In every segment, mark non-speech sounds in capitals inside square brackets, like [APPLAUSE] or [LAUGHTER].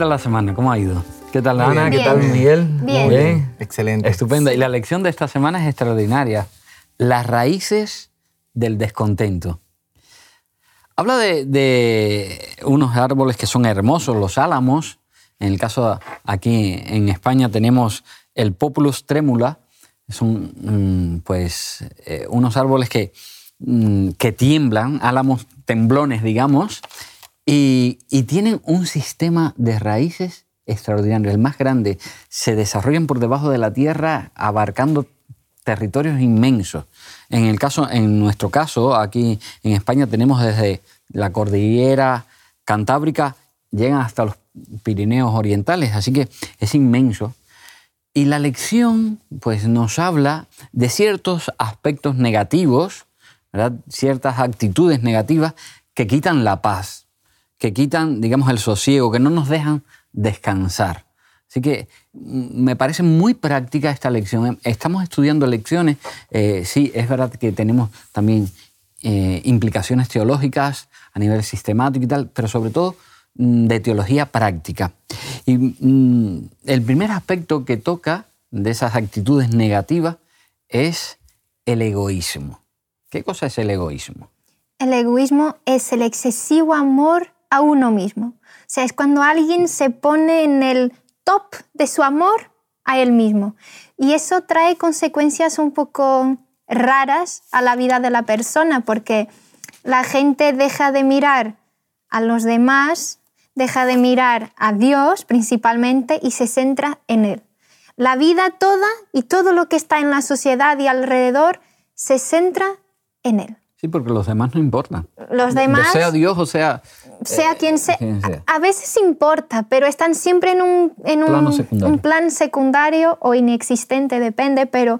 ¿Qué tal la semana? ¿Cómo ha ido? ¿Qué tal Ana? bien. ¿Qué tal Miguel? Bien. Muy bien. Excelente. Estupendo. Y la lección de esta semana es extraordinaria. Las raíces del descontento. Habla de, de unos árboles que son hermosos, los álamos. En el caso aquí en España tenemos el Populus tremula. Son mm, pues, eh, unos árboles que, mm, que tiemblan, álamos temblones, digamos, y, y tienen un sistema de raíces extraordinario, el más grande. Se desarrollan por debajo de la tierra, abarcando territorios inmensos. En, el caso, en nuestro caso, aquí en España tenemos desde la cordillera cantábrica, llegan hasta los Pirineos orientales, así que es inmenso. Y la lección pues, nos habla de ciertos aspectos negativos, ciertas actitudes negativas que quitan la paz, que quitan, digamos, el sosiego, que no nos dejan descansar. Así que mm, me parece muy práctica esta lección. Estamos estudiando lecciones, eh, sí, es verdad que tenemos también eh, implicaciones teológicas a nivel sistemático y tal, pero sobre todo mm, de teología práctica. Y mm, el primer aspecto que toca de esas actitudes negativas es el egoísmo. ¿Qué cosa es el egoísmo? El egoísmo es el excesivo amor a uno mismo. O sea, es cuando alguien se pone en el top de su amor a él mismo. Y eso trae consecuencias un poco raras a la vida de la persona, porque la gente deja de mirar a los demás, deja de mirar a Dios principalmente y se centra en Él. La vida toda y todo lo que está en la sociedad y alrededor se centra en Él. Sí, porque los demás no importan. Los demás, Sea Dios o sea... sea eh, quien sea, quien sea. a a veces importa, pero están siempre en un, en Plano un, plan secundario o inexistente, depende, pero...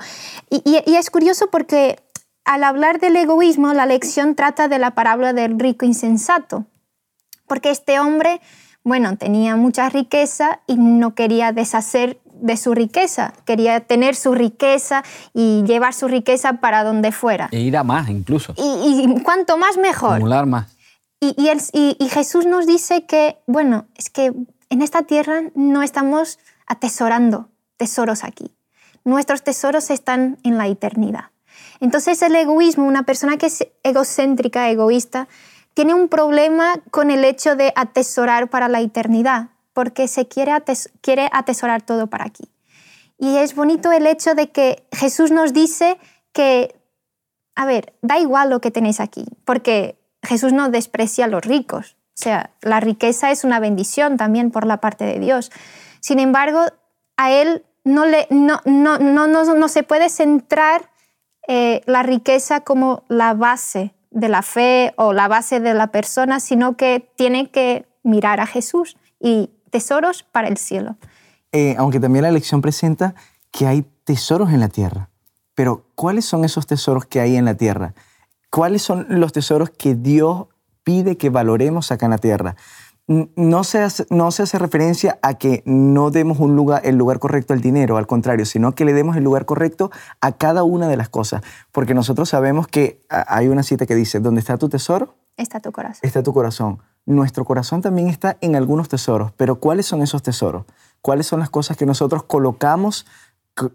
Y, y- y es curioso porque al hablar del egoísmo, la lección trata de la parábola del rico insensato, porque este hombre, bueno, tenía mucha riqueza y no quería deshacer de su riqueza, quería tener su riqueza y llevar su riqueza para donde fuera. E ir a más incluso. Y, y cuanto más mejor. Acumular más. Y, Jesús nos dice que, bueno, es que en esta tierra no estamos atesorando tesoros aquí. Nuestros tesoros están en la eternidad. Entonces el egoísmo, una persona que es egocéntrica, egoísta, tiene un problema con el hecho de atesorar para la eternidad, porque se quiere, quiere atesorar todo para aquí. Y es bonito el hecho de que Jesús nos dice que a ver, da igual lo que tenéis aquí, porque Jesús no desprecia a los ricos. O sea, la riqueza es una bendición también por la parte de Dios. Sin embargo, a Él no, le, no, no, no, no, se puede centrar eh, la riqueza como la base de la fe o la base de la persona, sino que tiene que mirar a Jesús y tesoros para el cielo. Eh, aunque también la lección presenta que hay tesoros en la tierra. Pero, ¿cuáles son esos tesoros que hay en la tierra? ¿Cuáles son los tesoros que Dios pide que valoremos acá en la tierra? No se hace, no se hace referencia a que no demos un lugar, el lugar correcto al dinero, al contrario, sino que le demos el lugar correcto a cada una de las cosas. Porque nosotros sabemos que hay una cita que dice, ¿dónde está tu tesoro? Está tu corazón. está tu corazón. Nuestro corazón también está en algunos tesoros, pero ¿cuáles son esos tesoros? ¿Cuáles son las cosas que nosotros colocamos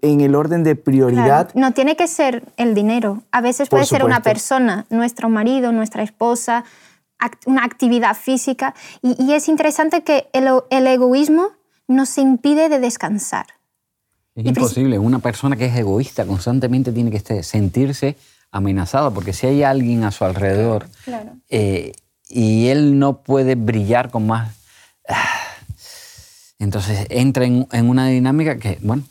en el orden de prioridad? Claro, No tiene que ser el dinero. A veces Por puede ser una persona, nuestro marido, nuestra esposa, act- una actividad física. Y, y es interesante que el, egoísmo nos impide de descansar. Es Y imposible. Una persona que es egoísta constantemente tiene que este- sentirse amenazada, porque si hay alguien a su alrededor Claro. eh, y él no puede brillar con más... ah, Entonces entra en, en una dinámica que, bueno,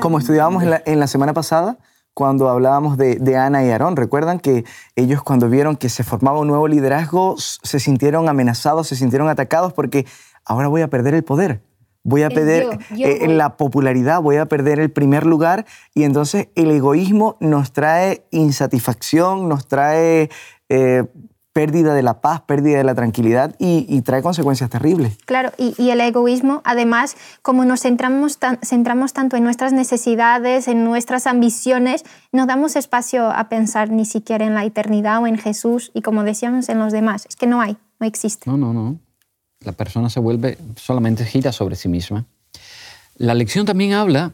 Como estudiábamos en la, en la semana pasada, cuando hablábamos de, de Ana y Aarón, recuerdan que ellos cuando vieron que se formaba un nuevo liderazgo, se sintieron amenazados, se sintieron atacados porque ahora voy a perder el poder. Voy a perder yo, yo eh, voy. la popularidad, voy a perder el primer lugar y entonces el egoísmo nos trae insatisfacción, nos trae eh, pérdida de la paz, pérdida de la tranquilidad y, y trae consecuencias terribles. Claro, y, y el egoísmo, además, como nos centramos, tan- centramos tanto en nuestras necesidades, en nuestras ambiciones, no damos espacio a pensar ni siquiera en la eternidad o en Jesús y, como decíamos, en los demás. Es que no hay, no existe. no, no, no. La persona se vuelve, solamente gira sobre sí misma. La lección también habla,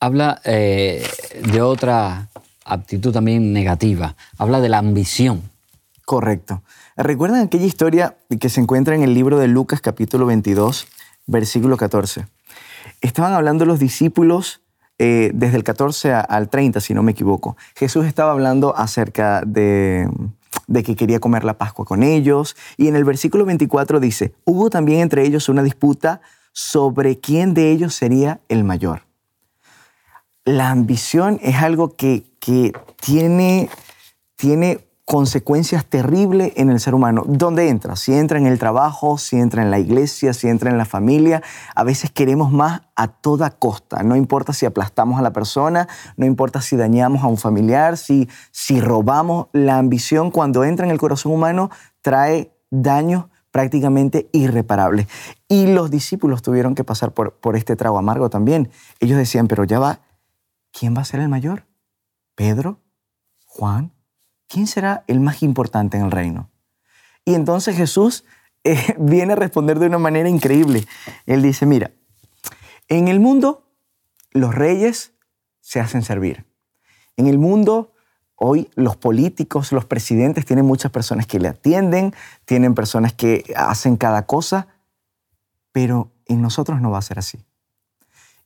habla eh, de otra actitud también negativa, habla de la ambición. Correcto. ¿Recuerdan aquella historia que se encuentra en el libro de Lucas capítulo 22, versículo 14? Estaban hablando los discípulos eh, desde el 14 al 30, si no me equivoco. Jesús estaba hablando acerca de, de que quería comer la Pascua con ellos. Y en el versículo 24 dice, hubo también entre ellos una disputa sobre quién de ellos sería el mayor. La ambición es algo que, que tiene, tiene consecuencias terribles en el ser humano. ¿Dónde entra? Si entra en el trabajo, si entra en la iglesia, si entra en la familia, a veces queremos más a toda costa. No importa si aplastamos a la persona, no importa si dañamos a un familiar, si, si robamos. La ambición cuando entra en el corazón humano trae daños prácticamente irreparables. Y los discípulos tuvieron que pasar por, por este trago amargo también. Ellos decían, pero ya va, ¿quién va a ser el mayor? ¿Pedro? ¿Juan? ¿Quién será el más importante en el reino? Y entonces Jesús [LAUGHS] eh, viene a responder de una manera increíble. Él dice, mira, en el mundo los reyes se hacen servir. En el mundo hoy los políticos, los presidentes tienen muchas personas que le atienden, tienen personas que hacen cada cosa, pero en nosotros no va a ser así.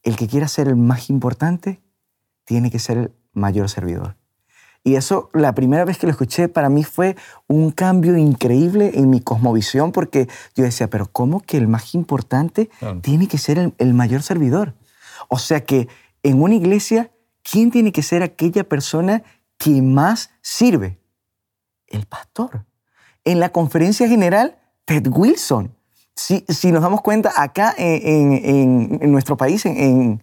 El que quiera ser el más importante tiene que ser el mayor servidor. Y eso, la primera vez que lo escuché, para mí fue un cambio increíble en mi cosmovisión, porque yo decía, pero ¿cómo que el más importante tiene que ser el, mayor servidor? O sea que en una iglesia, ¿quién tiene que ser aquella persona que más sirve? El pastor. En la conferencia general, Ted Wilson. Si, si nos damos cuenta, acá en, en, nuestro país, en,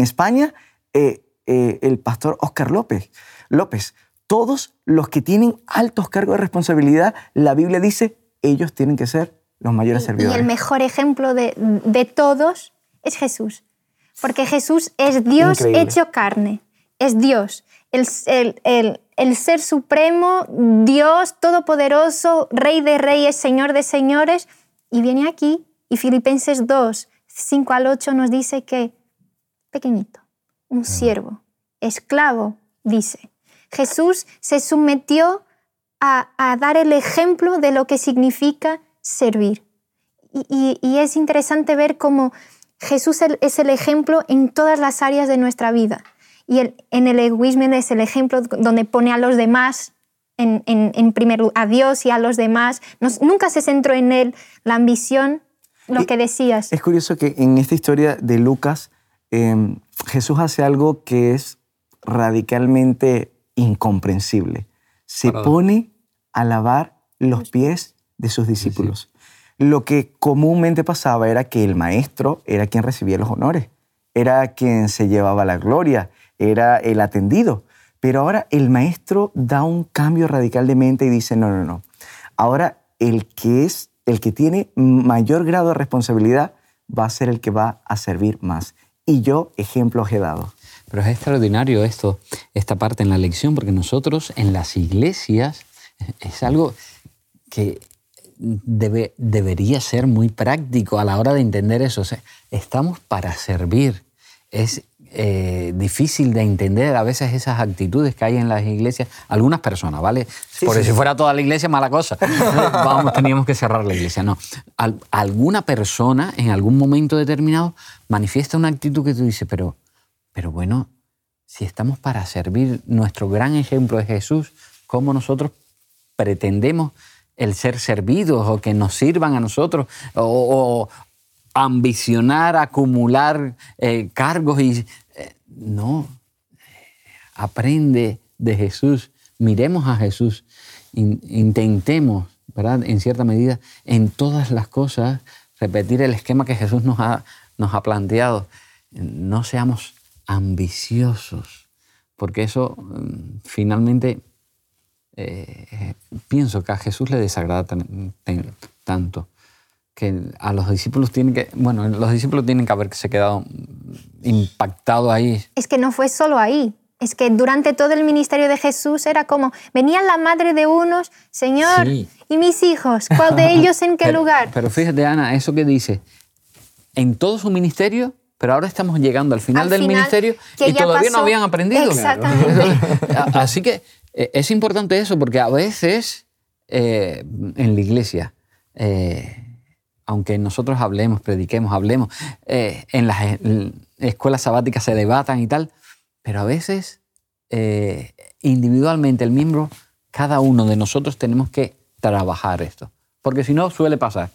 España, eh, eh, el pastor Oscar López. López, todos los que tienen altos cargos de responsabilidad, la Biblia dice, ellos tienen que ser los mayores servidores. Y el mejor ejemplo de, todos es Jesús, porque Jesús es Dios hecho carne, es Dios, el, el, ser supremo, Dios todopoderoso, Rey de reyes, Señor de señores, y viene aquí y Filipenses 2, 5 al 8 nos dice que pequeñito, un siervo, esclavo, dice, Jesús se sometió a, dar el ejemplo de lo que significa servir. Y, es interesante ver cómo Jesús es el ejemplo en todas las áreas de nuestra vida. Y en el egoísmo es el ejemplo donde pone a los demás en, en, primer lugar, a Dios y a los demás. nunca se centró en él la ambición, lo que decías. Es curioso que en esta historia de Lucas, em, Jesús hace algo que es radicalmente incomprensible. Se pone a lavar los pies de sus discípulos. Lo que comúnmente pasaba era que el maestro era quien recibía los honores, era quien se llevaba la gloria, era el atendido. Pero ahora el maestro da un cambio radical de mente y dice, no, no, no. Ahora el que es, el que tiene mayor grado de responsabilidad va a ser el que va a servir más. Y yo ejemplos he dado. Pero es extraordinario esto, esta parte en la lección, porque nosotros en las iglesias es algo que debe, debería ser muy práctico a la hora de entender eso. estamos para servir. Es eh, difícil de entender a veces esas actitudes que hay en las iglesias, algunas personas, ¿vale? Porque si fuera toda la iglesia, mala cosa. [LAUGHS] Vamos, teníamos que cerrar la iglesia. No. alguna persona en algún momento determinado manifiesta una actitud que tú dices, pero pero bueno, si estamos para servir, nuestro gran ejemplo es Jesús, ¿cómo nosotros pretendemos el ser servidos o que nos sirvan a nosotros o, ambicionar, acumular eh, cargos y... Eh, no, aprende de Jesús, miremos a Jesús, intentemos, ¿verdad? En cierta medida, en todas las cosas, repetir el esquema que Jesús nos ha, nos ha planteado. No seamos ambiciosos, porque eso mm, finalmente eh, pienso que a Jesús le desagrada tanto que a los discípulos tienen que, bueno, los discípulos tienen que haberse quedado impactados ahí. Es que no fue solo ahí. Es que durante todo el ministerio de Jesús era como, venía la madre de unos, Señor, Sí. ¿y mis hijos? ¿Cuál de ellos en qué [LAUGHS] Pero- lugar? Pero fíjate, Ana, eso que dice, en todo su ministerio, pero ahora estamos llegando al final Al del final, ministerio y todavía no habían aprendido. Exactamente. [LAUGHS] Así que eh, es importante eso, porque a veces eh, en la iglesia, eh, aunque nosotros hablemos, prediquemos, hablemos, eh, en las escuelas sabáticas se debatan y tal, pero a veces individualmente el miembro, cada uno de nosotros tenemos que trabajar esto, porque si no suele pasar.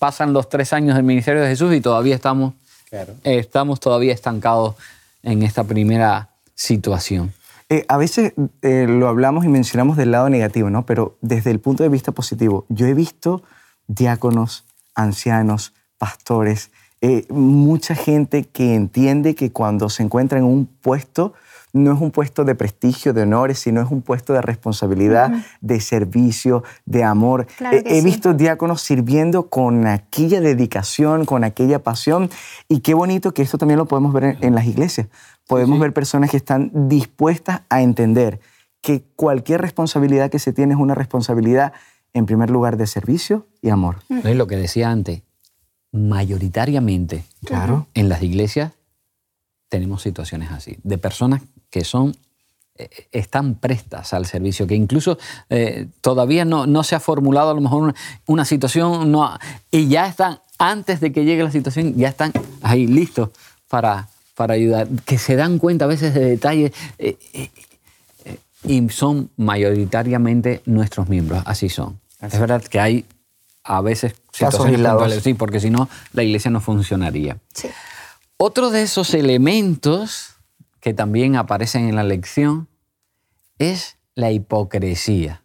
Pasan los tres años del ministerio de Jesús y todavía estamos, Claro. eh, estamos todavía estancados en esta primera situación. Eh, a veces eh, lo hablamos y mencionamos del lado negativo, ¿no? Pero desde el punto de vista positivo, yo he visto diáconos, ancianos, pastores, eh, mucha gente que entiende que cuando se encuentra en un puesto, no es un puesto de prestigio, de honores, sino es un puesto de responsabilidad, de servicio, de amor. Claro he sí. visto diáconos sirviendo con aquella dedicación, con aquella pasión. Y qué bonito que esto también lo podemos ver en, en las iglesias. Podemos ver personas que están dispuestas a entender que cualquier responsabilidad que se tiene es una responsabilidad, en primer lugar, de servicio y amor. ¿No? Y lo que decía antes, mayoritariamente Claro. en las iglesias tenemos situaciones así, de personas que son eh, están prestas al servicio, que incluso eh, todavía no, no se ha formulado a lo mejor una, una situación no, y ya están, antes de que llegue la situación, ya están ahí listos para, para ayudar, que se dan cuenta a veces de detalles eh, eh, eh, y son mayoritariamente nuestros miembros, así son. Es verdad que hay a veces Casos situaciones aislados. puntuales, sí, porque si no la iglesia no funcionaría. Sí. Otro de esos elementos que también aparecen en la lección es la hipocresía.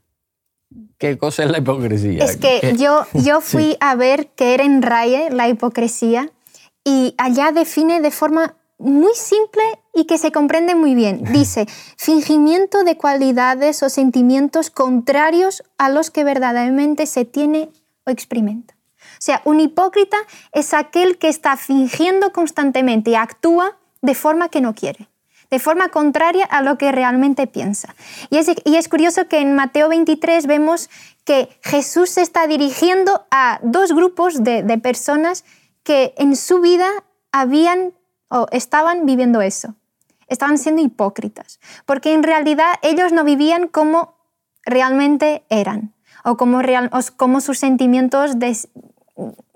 ¿Qué cosa es la hipocresía? Es que ¿Qué- yo, yo [LAUGHS] fui a ver que era en Raye la hipocresía y allá define de forma muy simple y que se comprende muy bien. Dice, fingimiento de cualidades o sentimientos contrarios a los que verdaderamente se tiene o experimenta. O sea, un hipócrita es aquel que está fingiendo constantemente y actúa de forma que no quiere, de forma contraria a lo que realmente piensa. Y es, curioso que en Mateo 23 vemos que Jesús se está dirigiendo a dos grupos de, personas que en su vida habían o estaban viviendo eso. Estaban siendo hipócritas, porque en realidad ellos no vivían como realmente eran o como, real, o como sus sentimientos des-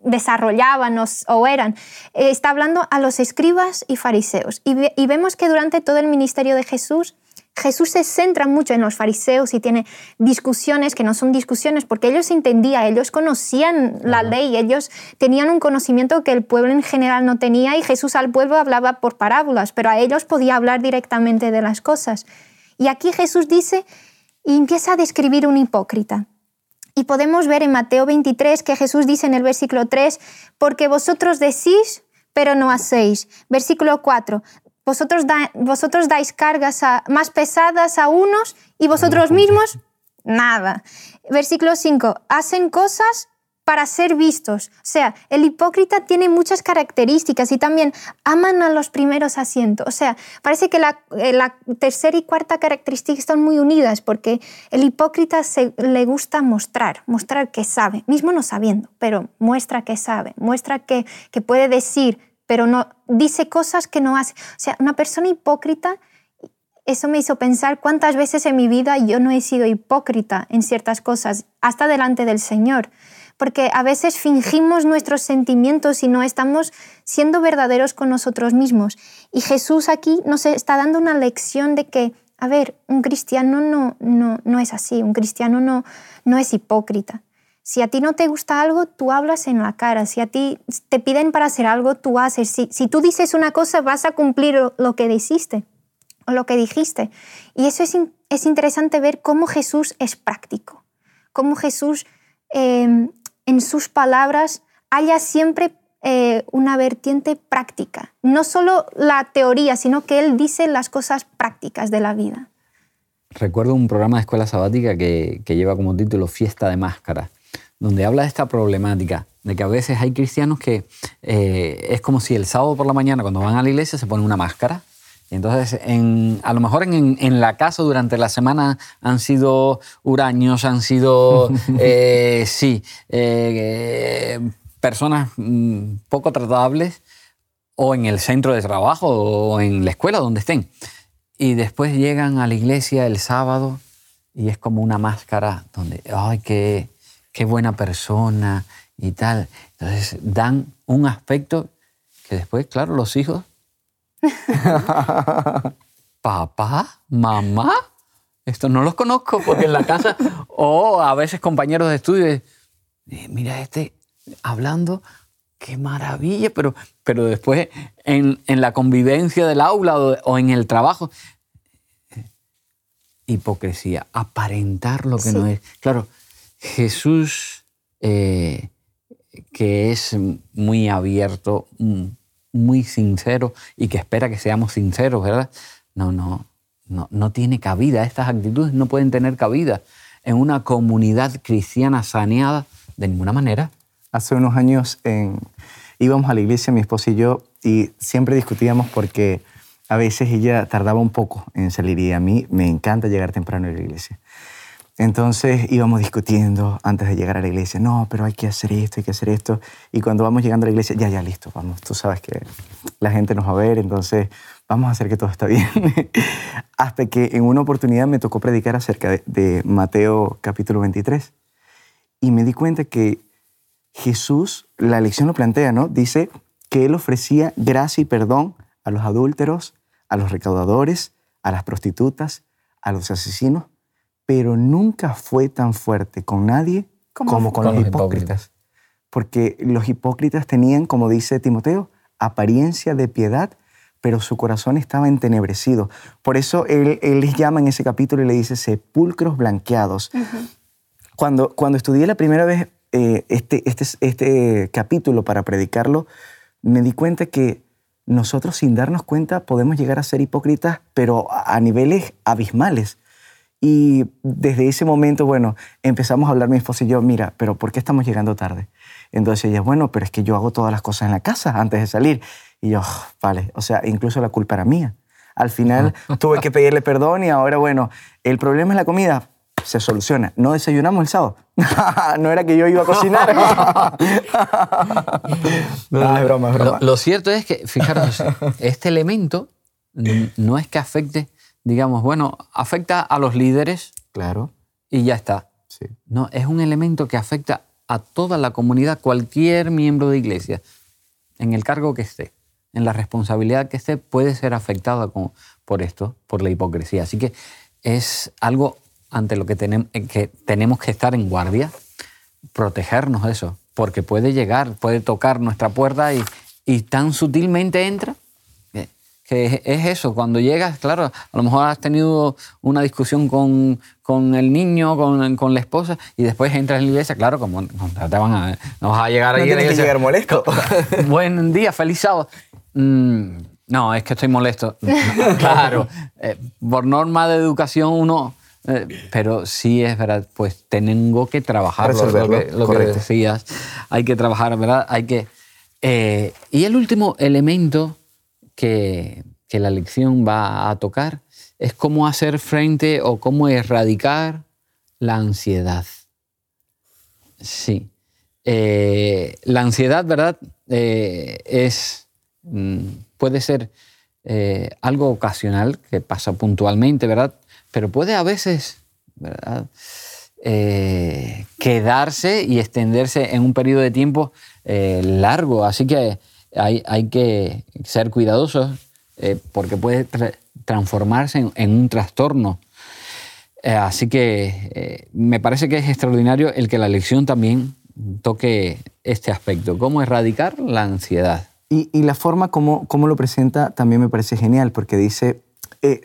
desarrollaban o, eran. Eh, Está hablando a los escribas y fariseos. Y, ve- y vemos que durante todo el ministerio de Jesús, Jesús se centra mucho en los fariseos y tiene discusiones que no son discusiones porque ellos entendían, ellos conocían la ley, ellos tenían un conocimiento que el pueblo en general no tenía y Jesús al pueblo hablaba por parábolas, pero a ellos podía hablar directamente de las cosas. Y aquí Jesús dice y empieza a describir un hipócrita. Y podemos ver en Mateo 23 que Jesús dice en el versículo 3, porque vosotros decís, pero no hacéis. Versículo 4, vosotros, da- vosotros dais cargas a- más pesadas a unos y vosotros mismos nada. Versículo 5, hacen cosas para ser vistos. O sea, el hipócrita tiene muchas características y también aman a los primeros asientos. O sea, parece que la, eh, la tercera y cuarta característica están muy unidas porque el hipócrita se, le gusta mostrar, mostrar que sabe, mismo no sabiendo, pero muestra que sabe, muestra que, que puede decir, pero no dice cosas que no hace. O sea, una persona hipócrita eso me hizo pensar cuántas veces en mi vida yo no he sido hipócrita en ciertas cosas, hasta delante del Señor. Porque a veces fingimos nuestros sentimientos y no estamos siendo verdaderos con nosotros mismos. Y Jesús aquí nos está dando una lección de que, a ver, un cristiano no, no, no es así, un cristiano no, no es hipócrita. Si a ti no te gusta algo, tú hablas en la cara. Si a ti te piden para hacer algo, tú haces. Si, si tú dices una cosa, vas a cumplir lo, que dijiste o lo que dijiste. Y eso es, es interesante ver cómo Jesús es práctico, cómo Jesús eh, en sus palabras haya siempre eh, una vertiente práctica. No solo la teoría, sino que Él dice las cosas prácticas de la vida. Recuerdo un programa de escuela sabática que, lleva como título Fiesta de Máscaras, donde habla de esta problemática, de que a veces hay cristianos que eh, es como si el sábado por la mañana cuando van a la iglesia se ponen una máscara Entonces, en, a lo mejor en, en, la casa durante la semana han sido huraños, han sido, [LAUGHS] eh, sí, eh, personas mm, poco tratables, o en el centro de trabajo, o en la escuela, donde estén. Y después llegan a la iglesia el sábado y es como una máscara donde, ay, qué, qué buena persona y tal. Entonces dan un aspecto que después, claro, los hijos Papá, mamá, esto no los conozco porque en la casa, o a veces compañeros de estudio, eh, mira este hablando, qué maravilla, pero, pero después en, la convivencia del aula o, en el trabajo, hipocresía, aparentar lo que no es. Claro, Jesús, eh, que es muy abierto, mm, muy sincero y que espera que seamos sinceros, ¿verdad? No, no, no, no tiene cabida. Estas actitudes no pueden tener cabida en una comunidad cristiana saneada de ninguna manera. Hace unos años íbamos a la iglesia, mi esposa y yo, y siempre discutíamos porque a veces ella tardaba un poco en salir y a mí me encanta llegar temprano a la iglesia. Entonces íbamos discutiendo antes de llegar a la iglesia, no, pero hay que hacer esto, hay que hacer esto. Y cuando vamos llegando a la iglesia, ya, ya, listo, vamos, tú sabes que la gente nos va a ver, entonces vamos a hacer que todo está bien. [LAUGHS] Hasta que en una oportunidad me tocó predicar acerca de, Mateo capítulo 23. Y me di cuenta que Jesús, la lección lo plantea, ¿no? Dice que Él ofrecía gracia y perdón a los adúlteros, a los recaudadores, a las prostitutas, a los asesinos pero nunca fue tan fuerte con nadie como con, los, hipócritas. Porque los hipócritas tenían, como dice Timoteo, apariencia de piedad, pero su corazón estaba entenebrecido. Por eso él, les llama en ese capítulo y le dice sepulcros blanqueados. cuando, cuando estudié la primera vez eh, este, este, este capítulo para predicarlo, me di cuenta que nosotros sin darnos cuenta podemos llegar a ser hipócritas, pero a niveles abismales. Y desde ese momento, bueno, empezamos a hablar mi esposa y yo, mira, pero ¿por qué estamos llegando tarde? Entonces ella, bueno, pero es que yo hago todas las cosas en la casa antes de salir. Y yo, oh, vale, o sea, incluso la culpa era mía. Al final [LAUGHS] tuve que pedirle perdón y ahora, bueno, el problema es la comida, se soluciona. No desayunamos el sábado. [LAUGHS] no era que yo iba a cocinar. [LAUGHS] no, es broma, es broma. Lo, lo, cierto es que, fijaros, este elemento no es que afecte digamos, bueno, afecta a los líderes. Claro. Y ya está. Sí. No, es un elemento que afecta a toda la comunidad, cualquier miembro de iglesia, en el cargo que esté, en la responsabilidad que esté, puede ser afectada por esto, por la hipocresía. Así que es algo ante lo que, tenemos que tenemos que estar en guardia, protegernos de eso, porque puede llegar, puede tocar nuestra puerta y, y tan sutilmente entra que es eso, cuando llegas, claro, a lo mejor has tenido una discusión con, con el niño, con, con, la esposa, y después entras en la iglesia, claro, como no te van a, no vas a llegar ahí. No tienes que llegar molesto. Buen día, feliz sábado. Mm, no, es que estoy molesto. [LAUGHS] claro, eh, por norma de educación uno... Eh, pero sí es verdad, pues tengo que trabajar lo, que, lo que, decías. Hay que trabajar, ¿verdad? Hay que... Eh, y el último elemento que, la lección va a tocar es cómo hacer frente o cómo erradicar la ansiedad. Sí. Eh, la ansiedad, ¿verdad? Eh, es, mm, puede ser eh, algo ocasional que pasa puntualmente, ¿verdad? Pero puede a veces, ¿verdad? quedarse y extenderse en un periodo de tiempo largo. Así que hay, que ser cuidadosos eh, porque puede transformarse en, un trastorno. Eh, así que eh, me parece que es extraordinario el que la lección también toque este aspecto, cómo erradicar la ansiedad. Y, la forma como, como, lo presenta también me parece genial, porque dice,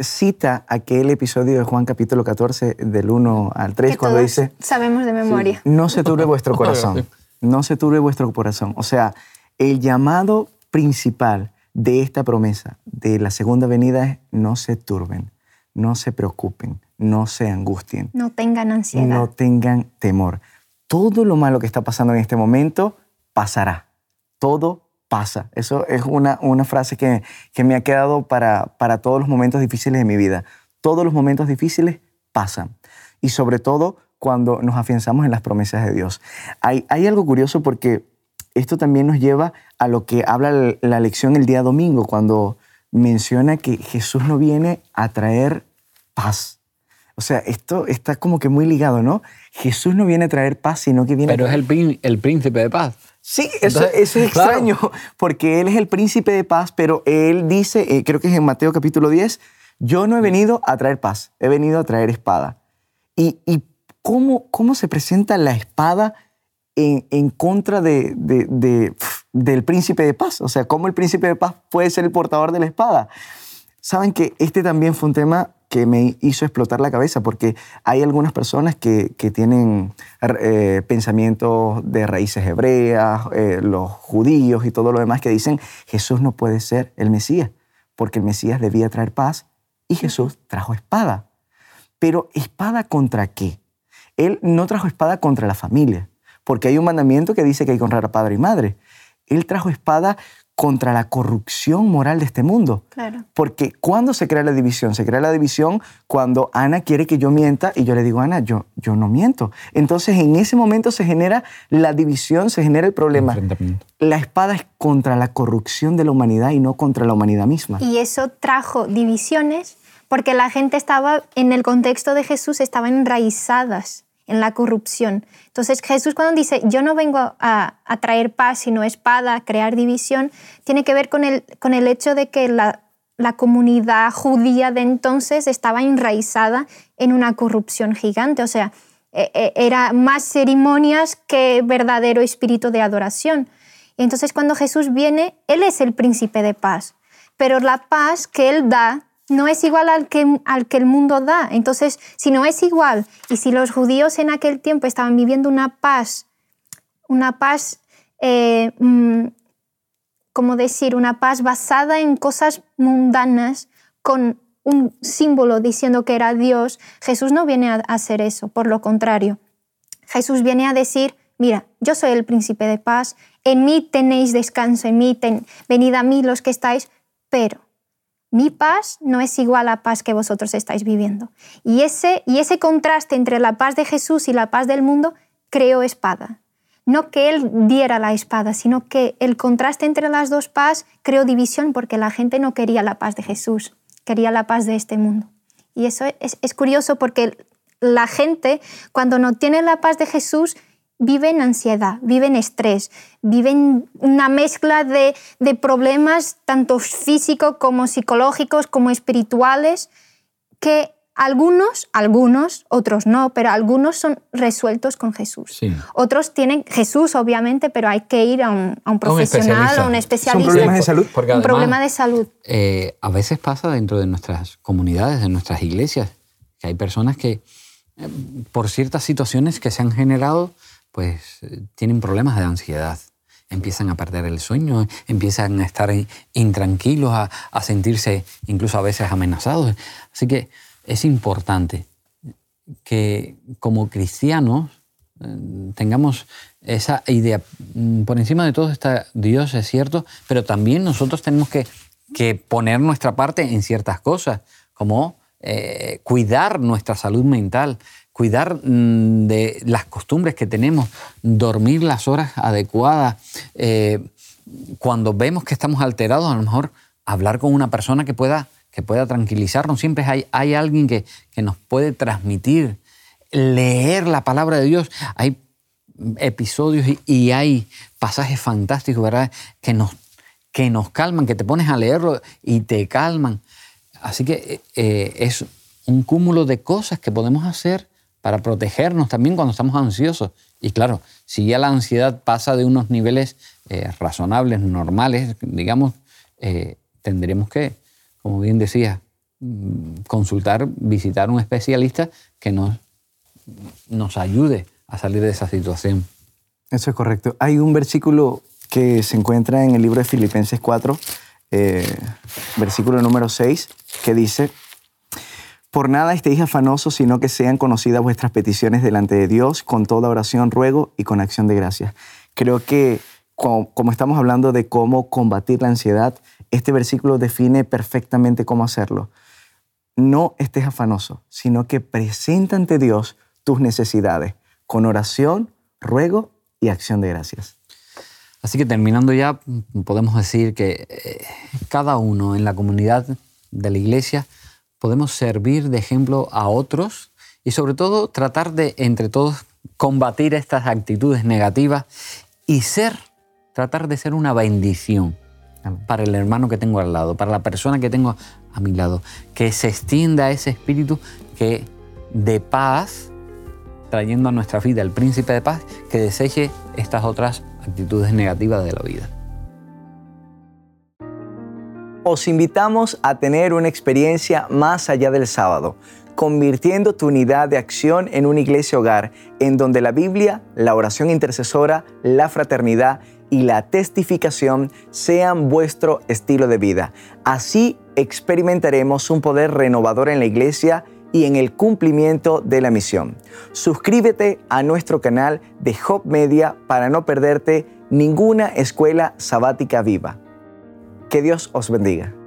cita aquel episodio de Juan capítulo 14, del 1 al 3, cuando dice... Sabemos de memoria. no se turbe vuestro [LAUGHS] corazón, no se turbe vuestro corazón. O sea, el llamado principal de esta promesa de la segunda venida es no se turben, no se preocupen, no se angustien. No tengan ansiedad. No tengan temor. Todo lo malo que está pasando en este momento pasará. Todo pasa. Eso es una, una frase que, que me ha quedado para, para todos los momentos difíciles de mi vida. Todos los momentos difíciles pasan. Y sobre todo cuando nos afianzamos en las promesas de Dios. Hay, hay algo curioso porque esto también nos lleva a lo que habla la lección el día domingo, cuando menciona que Jesús no viene a traer paz. O sea, esto está como que muy ligado, ¿no? Jesús no viene a traer paz, sino que viene Pero es el, el príncipe de paz. Sí, eso, es extraño, porque Él es el príncipe de paz, pero Él dice, eh, creo que es en Mateo capítulo 10, yo no he venido a traer paz, he venido a traer espada. ¿Y, y cómo, cómo se presenta la espada en, contra de, del príncipe de paz? O sea, ¿cómo el príncipe de paz puede ser el portador de la espada? Saben que este también fue un tema que me hizo explotar la cabeza porque hay algunas personas que, que tienen eh, pensamientos de raíces hebreas, eh, los judíos y todo lo demás que dicen Jesús no puede ser el Mesías porque el Mesías debía traer paz y Jesús trajo espada. Pero espada contra qué? Él no trajo espada contra la familia, porque hay un mandamiento que dice que hay que honrar a padre y madre. Él trajo espada contra la corrupción moral de este mundo. Claro. Porque cuando se crea la división, se crea la división cuando Ana quiere que yo mienta y yo le digo, Ana, yo, yo no miento. Entonces en ese momento se genera la división, se genera el problema. La espada es contra la corrupción de la humanidad y no contra la humanidad misma. Y eso trajo divisiones porque la gente estaba, en el contexto de Jesús, estaban enraizadas en la corrupción. Entonces Jesús cuando dice, yo no vengo a, traer paz, sino espada, a crear división, tiene que ver con el, con el hecho de que la, la comunidad judía de entonces estaba enraizada en una corrupción gigante. O sea, e, e, era más ceremonias que verdadero espíritu de adoración. Entonces cuando Jesús viene, Él es el príncipe de paz, pero la paz que Él da no es igual al que, al que el mundo da. Entonces, si no es igual, y si los judíos en aquel tiempo estaban viviendo una paz, una paz, eh, mm, como decir, una paz basada en cosas mundanas, con un símbolo diciendo que era Dios, Jesús no viene a hacer eso, por lo contrario. Jesús viene a decir, mira, yo soy el príncipe de paz, en mí tenéis descanso, en mí venid a mí los que estáis, pero mi paz no es igual a la paz que vosotros estáis viviendo. Y ese, y ese contraste entre la paz de Jesús y la paz del mundo creó espada. No que Él diera la espada, sino que el contraste entre las dos paz creó división porque la gente no quería la paz de Jesús, quería la paz de este mundo. Y eso es, es curioso porque la gente, cuando no tiene la paz de Jesús, vive en ansiedad, vive en estrés, vive en una mezcla de, de problemas tanto físicos como psicológicos como espirituales que algunos, algunos, otros no, pero algunos son resueltos con Jesús. Sí. Otros tienen Jesús, obviamente, pero hay que ir a un, a un profesional, a un especialista. Son problemas de salud. Porque un además, problema de salud. eh, a veces pasa dentro de nuestras comunidades, de nuestras iglesias, que hay personas que, eh, por ciertas situaciones que se han generado, pues tienen problemas de ansiedad. Empiezan a perder el sueño, empiezan a estar in- intranquilos, a, a sentirse incluso a veces amenazados. Así que es importante que como cristianos eh, tengamos esa idea. Mm, Por encima de todo está Dios, es cierto, pero también nosotros tenemos que, que poner nuestra parte en ciertas cosas, como eh, cuidar nuestra salud mental, cuidar mm, de las costumbres que tenemos, dormir las horas adecuadas. eh, cuando vemos que estamos alterados, a lo mejor hablar con una persona que pueda, que pueda tranquilizarnos. Siempre hay, hay alguien que, que nos puede transmitir, leer la palabra de Dios. Hay episodios y, hay pasajes fantásticos, ¿verdad? Que nos, que nos calman, que te pones a leerlo y te calman. Así que eh, es un cúmulo de cosas que podemos hacer para protegernos también cuando estamos ansiosos. Y claro, si ya la ansiedad pasa de unos niveles eh, razonables, normales, digamos, eh, tendremos que, como bien decía, mm, consultar, visitar un especialista que nos, nos ayude a salir de esa situación. Eso es correcto. Hay un versículo que se encuentra en el libro de Filipenses 4, eh, versículo número 6, que dice, por nada estéis afanosos, sino que sean conocidas vuestras peticiones delante de Dios con toda oración, ruego y con acción de gracias. Creo que como, estamos hablando de cómo combatir la ansiedad, este versículo define perfectamente cómo hacerlo. No estés afanoso, sino que presenta ante Dios tus necesidades con oración, ruego y acción de gracias. Así que terminando ya, podemos decir que eh, cada uno en la comunidad de la iglesia podemos servir de ejemplo a otros y sobre todo tratar de entre todos combatir estas actitudes negativas y ser, tratar de ser una bendición para el hermano que tengo al lado, para la persona que tengo a mi lado, que se extienda ese espíritu que de paz, trayendo a nuestra vida el príncipe de paz, que deseche estas otras actitudes negativas de la vida. Os invitamos a tener una experiencia más allá del sábado, convirtiendo tu unidad de acción en una iglesia hogar, en donde la Biblia, la oración intercesora, la fraternidad y la testificación sean vuestro estilo de vida. Así experimentaremos un poder renovador en la iglesia y en el cumplimiento de la misión. Suscríbete a nuestro canal de Hop Media para no perderte ninguna escuela sabática viva. Que Dios os bendiga.